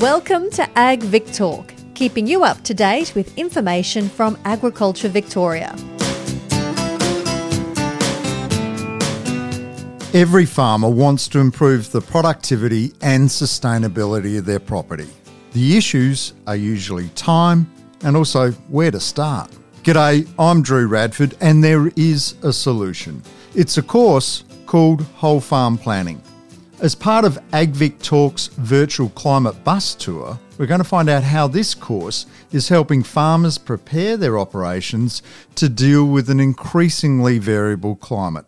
Welcome to Ag Vic Talk, keeping you up to date with information from Agriculture Victoria. Every farmer wants to improve the productivity and sustainability of their property. The issues are usually time and also where to start. G'day, I'm Drew Radford, and there is a solution. It's a course called Whole Farm Planning. As part of AgVic Talks virtual climate bus tour, we're going to find out how this course is helping farmers prepare their operations to deal with an increasingly variable climate.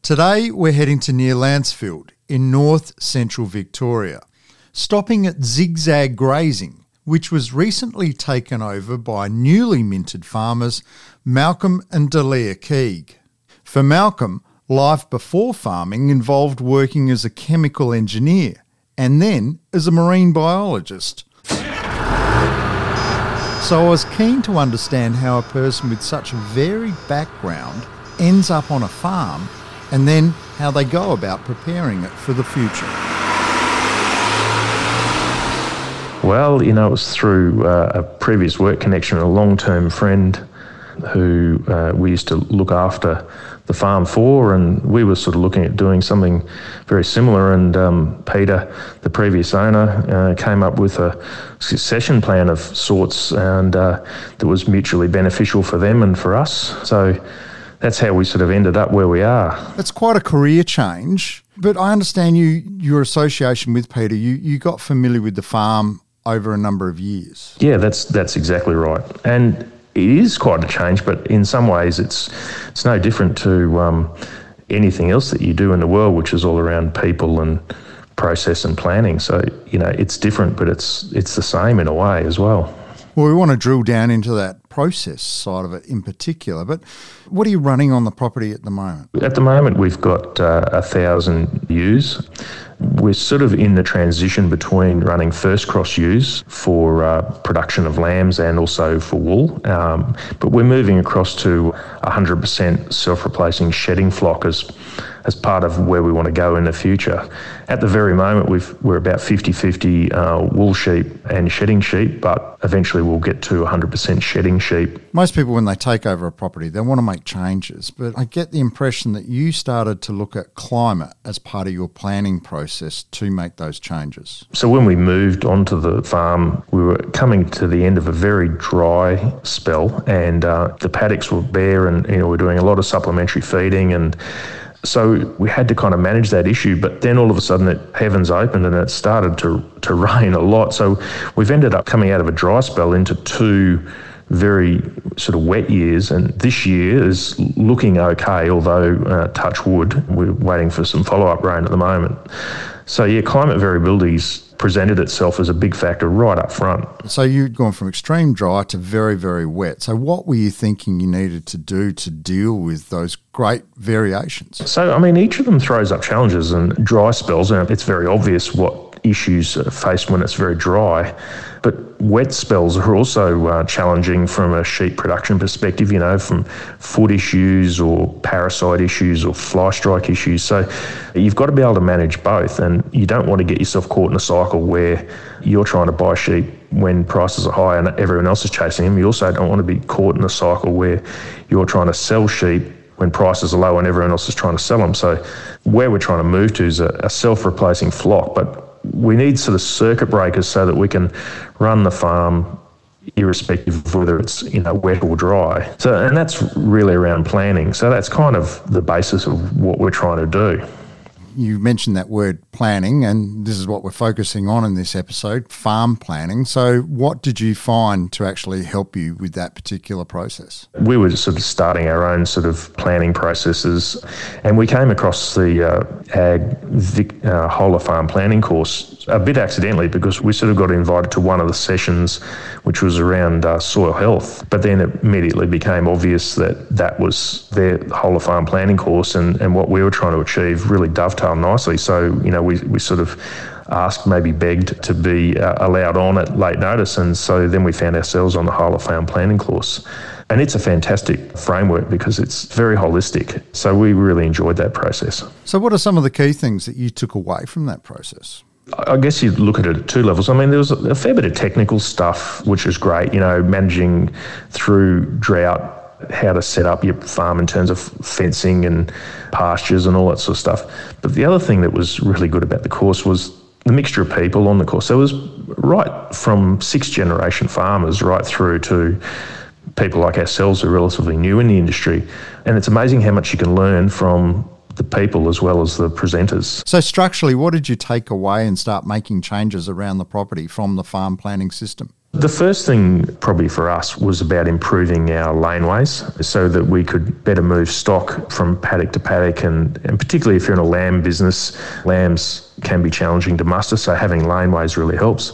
Today, we're heading to near Lancefield in north central Victoria, stopping at Zigzag Grazing, which was recently taken over by newly minted farmers Malcolm and Dalia Keag. For Malcolm, life before farming involved working as a chemical engineer and then as a marine biologist. So I was keen to understand how a person with such a varied background ends up on a farm and then how they go about preparing it for the future. Well, you know, it was through uh, a previous work connection, a long term friend who uh, we used to look after the farm for, and we were sort of looking at doing something very similar. And um, Peter, the previous owner, uh, came up with a succession plan of sorts, and uh, that was mutually beneficial for them and for us. So that's how we sort of ended up where we are. It's quite a career change, but I understand you your association with Peter. You you got familiar with the farm over a number of years. Yeah, that's that's exactly right, and it is quite a change. But in some ways, it's it's no different to um, anything else that you do in the world, which is all around people and process and planning. So you know, it's different, but it's it's the same in a way as well. Well, we want to drill down into that process side of it in particular. But what are you running on the property at the moment? At the moment, we've got uh, a thousand ewes. We're sort of in the transition between running first cross ewes for uh, production of lambs and also for wool. Um, but we're moving across to 100% self replacing shedding flock as as part of where we want to go in the future. At the very moment, we are about 50 50 uh, wool sheep and shedding sheep, but eventually we'll get to 100% shedding sheep. Most people, when they take over a property, they want to make changes, but I get the impression that you started to look at climate as part of your planning process to make those changes. So when we moved onto the farm, we were coming to the end of a very dry spell, and uh, the paddocks were bare, and you know we're doing a lot of supplementary feeding and so we had to kind of manage that issue. But then all of a sudden, it, heavens opened and it started to, to rain a lot. So we've ended up coming out of a dry spell into two very sort of wet years. And this year is looking okay, although, uh, touch wood, we're waiting for some follow up rain at the moment. So, yeah, climate variabilities presented itself as a big factor right up front. So you'd gone from extreme dry to very, very wet. So what were you thinking you needed to do to deal with those great variations? So, I mean, each of them throws up challenges and dry spells, and it's very obvious what issues faced when it's very dry. But wet spells are also uh, challenging from a sheep production perspective, you know, from foot issues or parasite issues or fly strike issues. So you've got to be able to manage both. And you don't want to get yourself caught in a cycle where you're trying to buy sheep when prices are high and everyone else is chasing them. You also don't want to be caught in a cycle where you're trying to sell sheep when prices are low and everyone else is trying to sell them. So where we're trying to move to is a, a self-replacing flock, but we need sort of circuit breakers so that we can run the farm irrespective of whether it's you know wet or dry. So and that's really around planning. So that's kind of the basis of what we're trying to do you mentioned that word planning, and this is what we're focusing on in this episode farm planning. So, what did you find to actually help you with that particular process? We were sort of starting our own sort of planning processes, and we came across the uh, Ag Vic, uh, Whole of Farm Planning course a bit accidentally because we sort of got invited to one of the sessions, which was around uh, soil health. But then it immediately became obvious that that was their Whole of Farm Planning course, and, and what we were trying to achieve really dovetailed dovetail nicely. So, you know, we, we sort of asked, maybe begged to be uh, allowed on at late notice. And so then we found ourselves on the Whole of Farm Planning course. And it's a fantastic framework because it's very holistic. So we really enjoyed that process. So, what are some of the key things that you took away from that process? I guess you'd look at it at two levels. I mean, there was a fair bit of technical stuff, which is great, you know, managing through drought how to set up your farm in terms of fencing and pastures and all that sort of stuff. But the other thing that was really good about the course was the mixture of people on the course. There was right from sixth generation farmers right through to people like ourselves who are relatively new in the industry. And it's amazing how much you can learn from the people as well as the presenters. So, structurally, what did you take away and start making changes around the property from the farm planning system? The first thing, probably for us, was about improving our laneways so that we could better move stock from paddock to paddock. And, and particularly if you're in a lamb business, lambs can be challenging to muster, so having laneways really helps.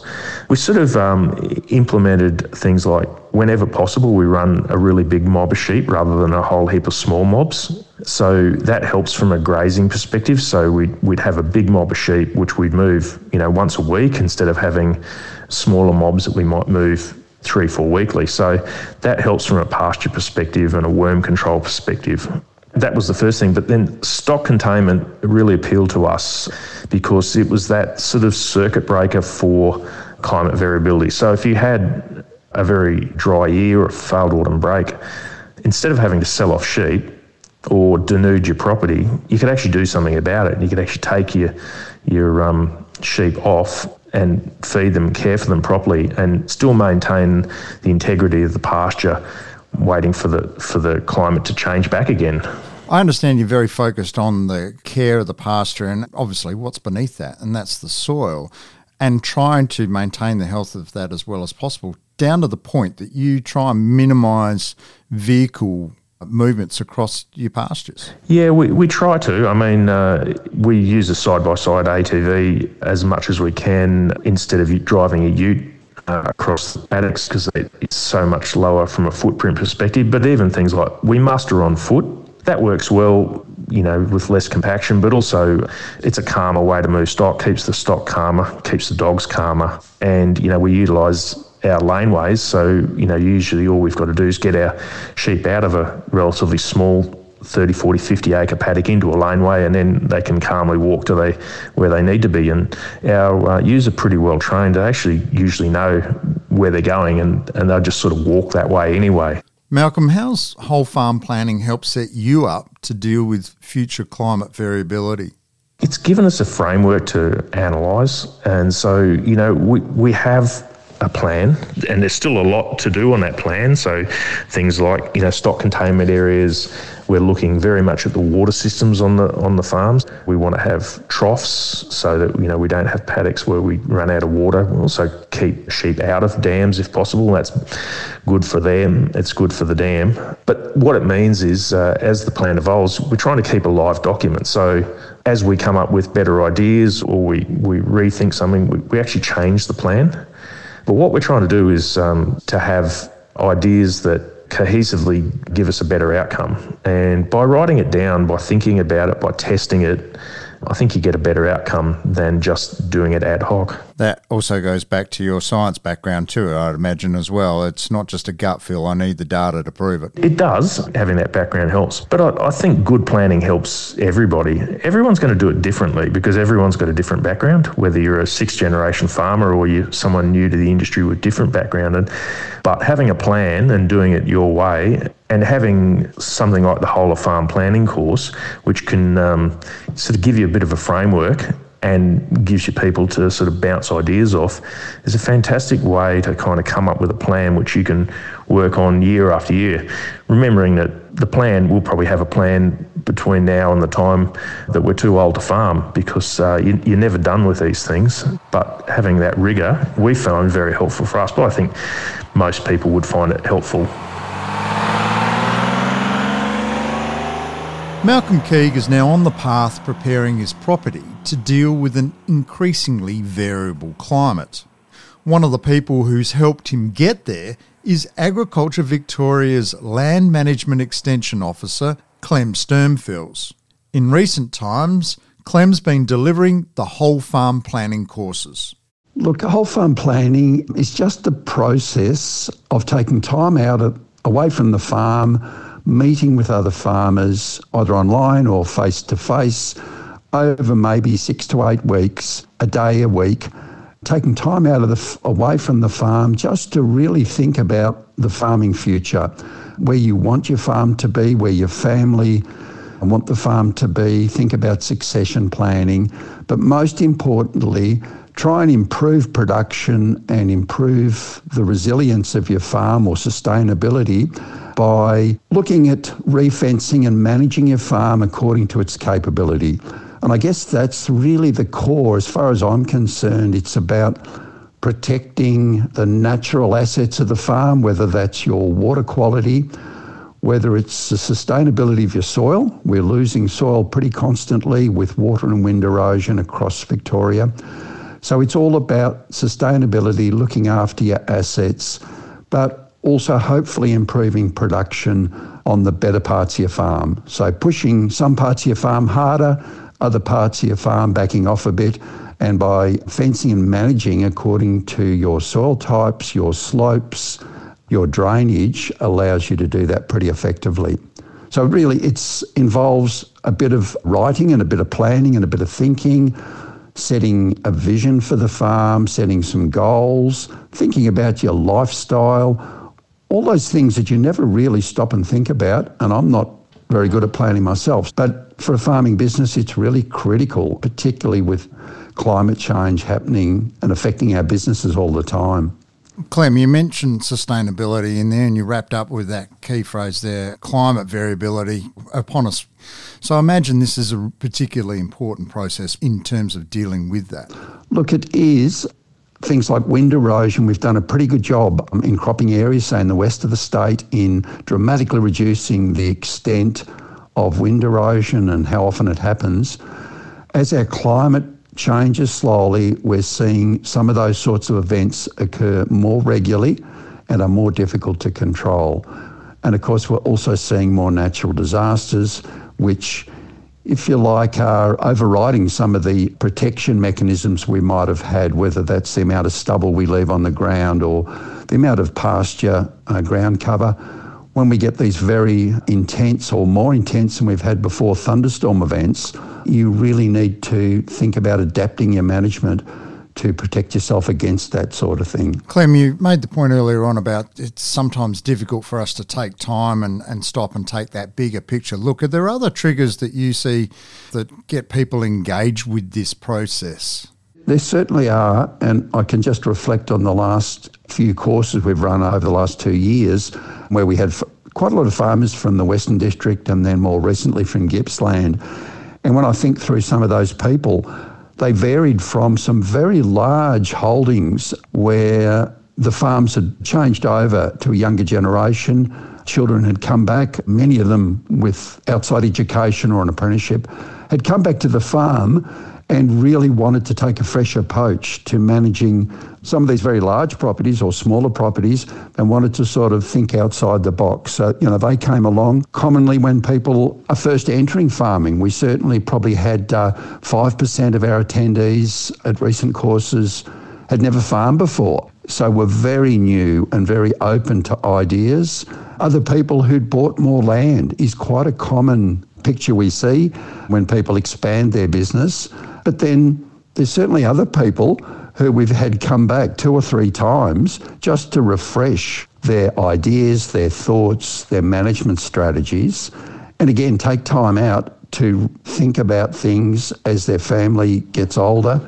We sort of um, implemented things like whenever possible, we run a really big mob of sheep rather than a whole heap of small mobs. So that helps from a grazing perspective. So we'd, we'd have a big mob of sheep, which we'd move, you know, once a week instead of having smaller mobs that we might move three, four weekly. So that helps from a pasture perspective and a worm control perspective. That was the first thing. But then stock containment really appealed to us because it was that sort of circuit breaker for climate variability. So if you had a very dry year or a failed autumn break, instead of having to sell off sheep or denude your property, you could actually do something about it. You could actually take your your um, sheep off and feed them, care for them properly, and still maintain the integrity of the pasture, waiting for the for the climate to change back again. I understand you're very focused on the care of the pasture and obviously what's beneath that, and that's the soil, and trying to maintain the health of that as well as possible, down to the point that you try and minimise vehicle movements across your pastures? Yeah, we, we try to. I mean, uh, we use a side by side ATV as much as we can instead of driving a ute. Uh, across the paddocks because it's so much lower from a footprint perspective. But even things like we muster on foot, that works well, you know, with less compaction, but also it's a calmer way to move stock, keeps the stock calmer, keeps the dogs calmer. And, you know, we utilise our laneways. So, you know, usually all we've got to do is get our sheep out of a relatively small 30, 40, 50 acre paddock into a laneway and then they can calmly walk to they, where they need to be. And our uh, ewes are pretty well trained. They actually usually know where they're going and, and they'll just sort of walk that way anyway. Malcolm, how's whole farm planning help set you up to deal with future climate variability? It's given us a framework to analyse. And so, you know, we, we have a plan, and there's still a lot to do on that plan. So, things like you know stock containment areas. We're looking very much at the water systems on the on the farms. We want to have troughs so that you know we don't have paddocks where we run out of water. We also keep sheep out of dams if possible. That's good for them. It's good for the dam. But what it means is, uh, as the plan evolves, we're trying to keep a live document. So as we come up with better ideas or we, we rethink something, we, we actually change the plan. But what we're trying to do is um, to have ideas that cohesively give us a better outcome. And by writing it down, by thinking about it, by testing it, I think you get a better outcome than just doing it ad hoc. That also goes back to your science background too, I'd imagine as well. It's not just a gut feel, I need the data to prove it. It does, having that background helps. But I, I think good planning helps everybody. Everyone's going to do it differently because everyone's got a different background, whether you're a sixth generation farmer or you're someone new to the industry with different background. And, but having a plan and doing it your way and having something like the whole of farm planning course, which can um, sort of give you a bit of a framework and gives you people to sort of bounce ideas off is a fantastic way to kind of come up with a plan which you can work on year after year. Remembering that the plan, we'll probably have a plan between now and the time that we're too old to farm because uh, you, you're never done with these things. But having that rigour, we found very helpful for us. But I think most people would find it helpful Malcolm Keag is now on the path preparing his property to deal with an increasingly variable climate. One of the people who's helped him get there is Agriculture Victoria's Land Management Extension Officer, Clem Sturmfels. In recent times, Clem's been delivering the whole farm planning courses. Look, whole farm planning is just the process of taking time out of, away from the farm meeting with other farmers, either online or face to face, over maybe six to eight weeks, a day a week, taking time out of the away from the farm just to really think about the farming future, where you want your farm to be, where your family want the farm to be, think about succession planning, but most importantly, try and improve production and improve the resilience of your farm or sustainability by looking at refencing and managing your farm according to its capability. And I guess that's really the core, as far as I'm concerned. It's about protecting the natural assets of the farm, whether that's your water quality, whether it's the sustainability of your soil. We're losing soil pretty constantly with water and wind erosion across Victoria. So it's all about sustainability, looking after your assets, but also hopefully improving production on the better parts of your farm. So pushing some parts of your farm harder, other parts of your farm backing off a bit, and by fencing and managing according to your soil types, your slopes, your drainage allows you to do that pretty effectively. So really it involves a bit of writing and a bit of planning and a bit of thinking, setting a vision for the farm, setting some goals, thinking about your lifestyle, all those things that you never really stop and think about. And I'm not very good at planning myself, but for a farming business, it's really critical, particularly with climate change happening and affecting our businesses all the time. Clem, you mentioned sustainability in there and you wrapped up with that key phrase there climate variability upon us. So I imagine this is a particularly important process in terms of dealing with that. Look, it is. Things like wind erosion, we've done a pretty good job um, in cropping areas, say in the west of the state, in dramatically reducing the extent of wind erosion and how often it happens. As our climate changes slowly, we're seeing some of those sorts of events occur more regularly and are more difficult to control. And of course, we're also seeing more natural disasters, which, if you like, are overriding some of the protection mechanisms we might have had, whether that's the amount of stubble we leave on the ground or the amount of pasture uh, ground cover. When we get these very intense or more intense than we've had before thunderstorm events, you really need to think about adapting your management to protect yourself against that sort of thing. Clem, you made the point earlier on about it's sometimes difficult for us to take time and, and stop and take that bigger picture look. Are there other triggers that you see that get people engaged with this process? There certainly are, and I can just reflect on the last few courses we've run over the last two years where we had quite a lot of farmers from the Western District and then more recently from Gippsland and when I think through some of those people, they varied from some very large holdings where the farms had changed over to a younger generation. Children had come back, many of them with outside education or an apprenticeship, had come back to the farm and really wanted to take a fresh approach to managing some of these very large properties or smaller properties and wanted to sort of think outside the box. So, you know, they came along. Commonly, when people are first entering farming, we certainly probably had uh, 5% of our attendees at recent courses had never farmed before. So we're very new and very open to ideas. Other people who'd bought more land is quite a common picture we see when people expand their business. But then there's certainly other people who we've had come back two or three times just to refresh their ideas, their thoughts, their management strategies. And again, take time out to think about things as their family gets older,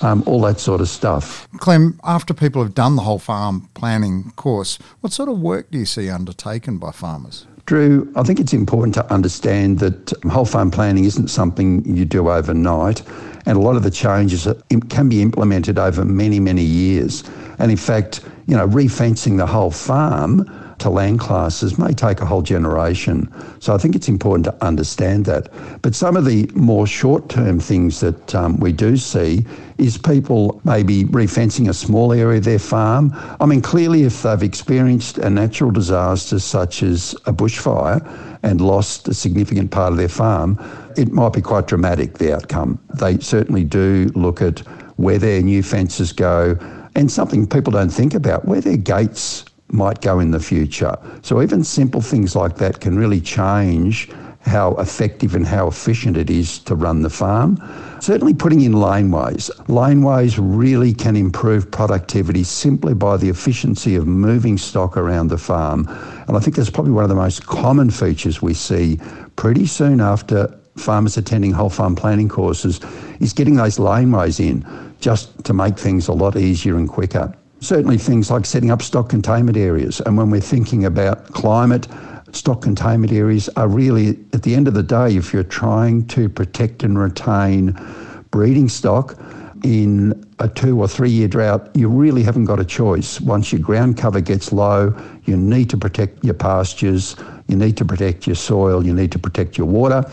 um, all that sort of stuff. Clem, after people have done the whole farm planning course, what sort of work do you see undertaken by farmers? Drew, I think it's important to understand that whole farm planning isn't something you do overnight, and a lot of the changes can be implemented over many, many years. And in fact, you know, refencing the whole farm to land classes may take a whole generation. So I think it's important to understand that. But some of the more short term things that um, we do see is people maybe refencing a small area of their farm. I mean, clearly, if they've experienced a natural disaster such as a bushfire and lost a significant part of their farm, it might be quite dramatic, the outcome. They certainly do look at where their new fences go and something people don't think about, where their gates might go in the future. So even simple things like that can really change how effective and how efficient it is to run the farm. Certainly putting in laneways. Laneways really can improve productivity simply by the efficiency of moving stock around the farm. And I think that's probably one of the most common features we see pretty soon after farmers attending whole farm planning courses is getting those laneways in just to make things a lot easier and quicker. Certainly things like setting up stock containment areas. And when we're thinking about climate, stock containment areas are really, at the end of the day, if you're trying to protect and retain breeding stock in a two or three year drought, you really haven't got a choice. Once your ground cover gets low, you need to protect your pastures, you need to protect your soil, you need to protect your water,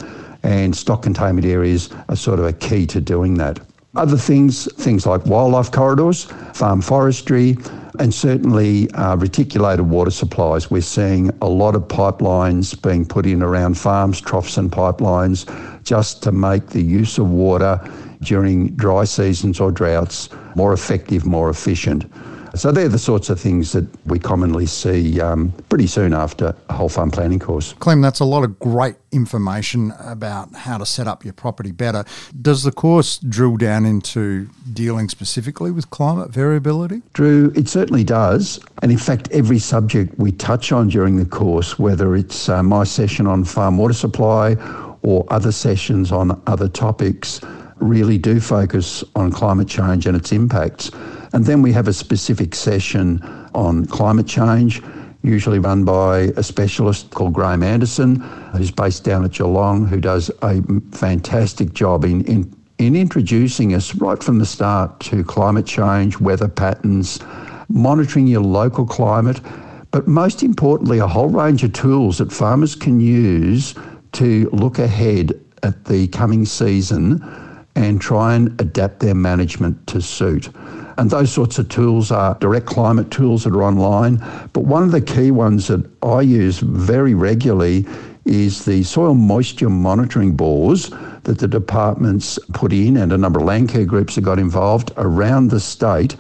and stock containment areas are sort of a key to doing that. Other things, things like wildlife corridors, farm forestry, and certainly uh, reticulated water supplies. We're seeing a lot of pipelines being put in around farms, troughs, and pipelines just to make the use of water during dry seasons or droughts more effective, more efficient. So they're the sorts of things that we commonly see um, pretty soon after a whole farm planning course. Clem, that's a lot of great information about how to set up your property better. Does the course drill down into dealing specifically with climate variability? Drew, it certainly does. And in fact, every subject we touch on during the course, whether it's uh, my session on farm water supply or other sessions on other topics, really do focus on climate change and its impacts. And then we have a specific session on climate change, usually run by a specialist called Graham Anderson, who's based down at Geelong, who does a fantastic job in, in, in introducing us right from the start to climate change, weather patterns, monitoring your local climate, but most importantly, a whole range of tools that farmers can use to look ahead at the coming season and try and adapt their management to suit. And those sorts of tools are direct climate tools that are online. But one of the key ones that I use very regularly is the soil moisture monitoring bores that the departments put in, and a number of land care groups have got involved around the state.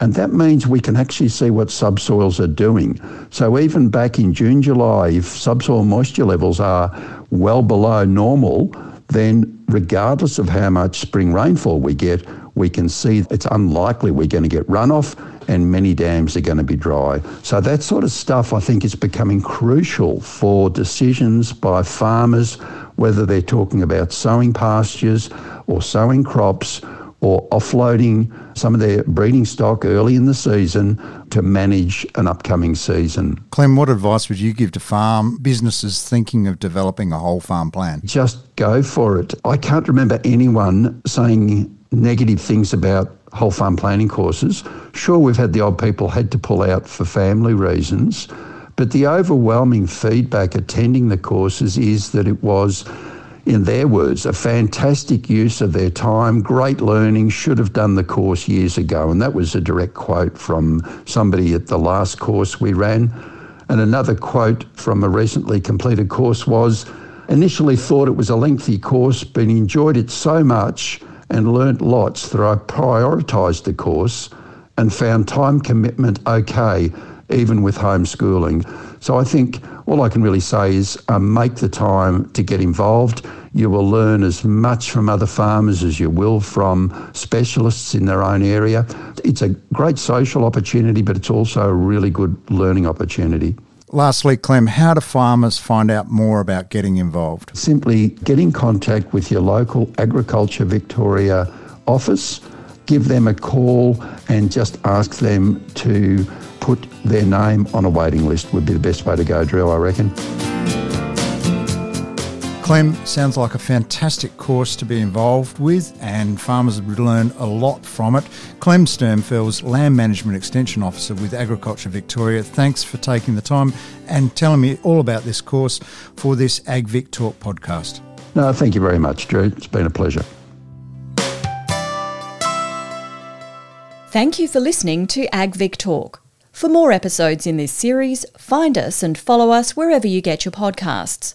And that means we can actually see what subsoils are doing. So even back in June, July, if subsoil moisture levels are well below normal, then regardless of how much spring rainfall we get, we can see it's unlikely we're going to get runoff and many dams are going to be dry. So that sort of stuff I think is becoming crucial for decisions by farmers, whether they're talking about sowing pastures or sowing crops or offloading some of their breeding stock early in the season to manage an upcoming season. Clem, what advice would you give to farm businesses thinking of developing a whole farm plan? Just go for it. I can't remember anyone saying negative things about whole farm planning courses. Sure, we've had the odd people had to pull out for family reasons, but the overwhelming feedback attending the courses is that it was, in their words, a fantastic use of their time, great learning, should have done the course years ago. And that was a direct quote from somebody at the last course we ran. And another quote from a recently completed course was, initially thought it was a lengthy course, but enjoyed it so much and learnt lots that I prioritised the course and found time commitment okay, even with homeschooling. So I think all I can really say is um, make the time to get involved. You will learn as much from other farmers as you will from specialists in their own area. It's a great social opportunity, but it's also a really good learning opportunity. Lastly, Clem, how do farmers find out more about getting involved? Simply get in contact with your local Agriculture Victoria office, give them a call, and just ask them to put their name on a waiting list, would be the best way to go, Drew, I reckon. Clem, sounds like a fantastic course to be involved with, and farmers would learn a lot from it. Clem Sturmfels, Land Management Extension Officer with Agriculture Victoria, thanks for taking the time and telling me all about this course for this AgVic Talk podcast. No, thank you very much, Drew. It's been a pleasure. Thank you for listening to AgVic Talk. For more episodes in this series, find us and follow us wherever you get your podcasts.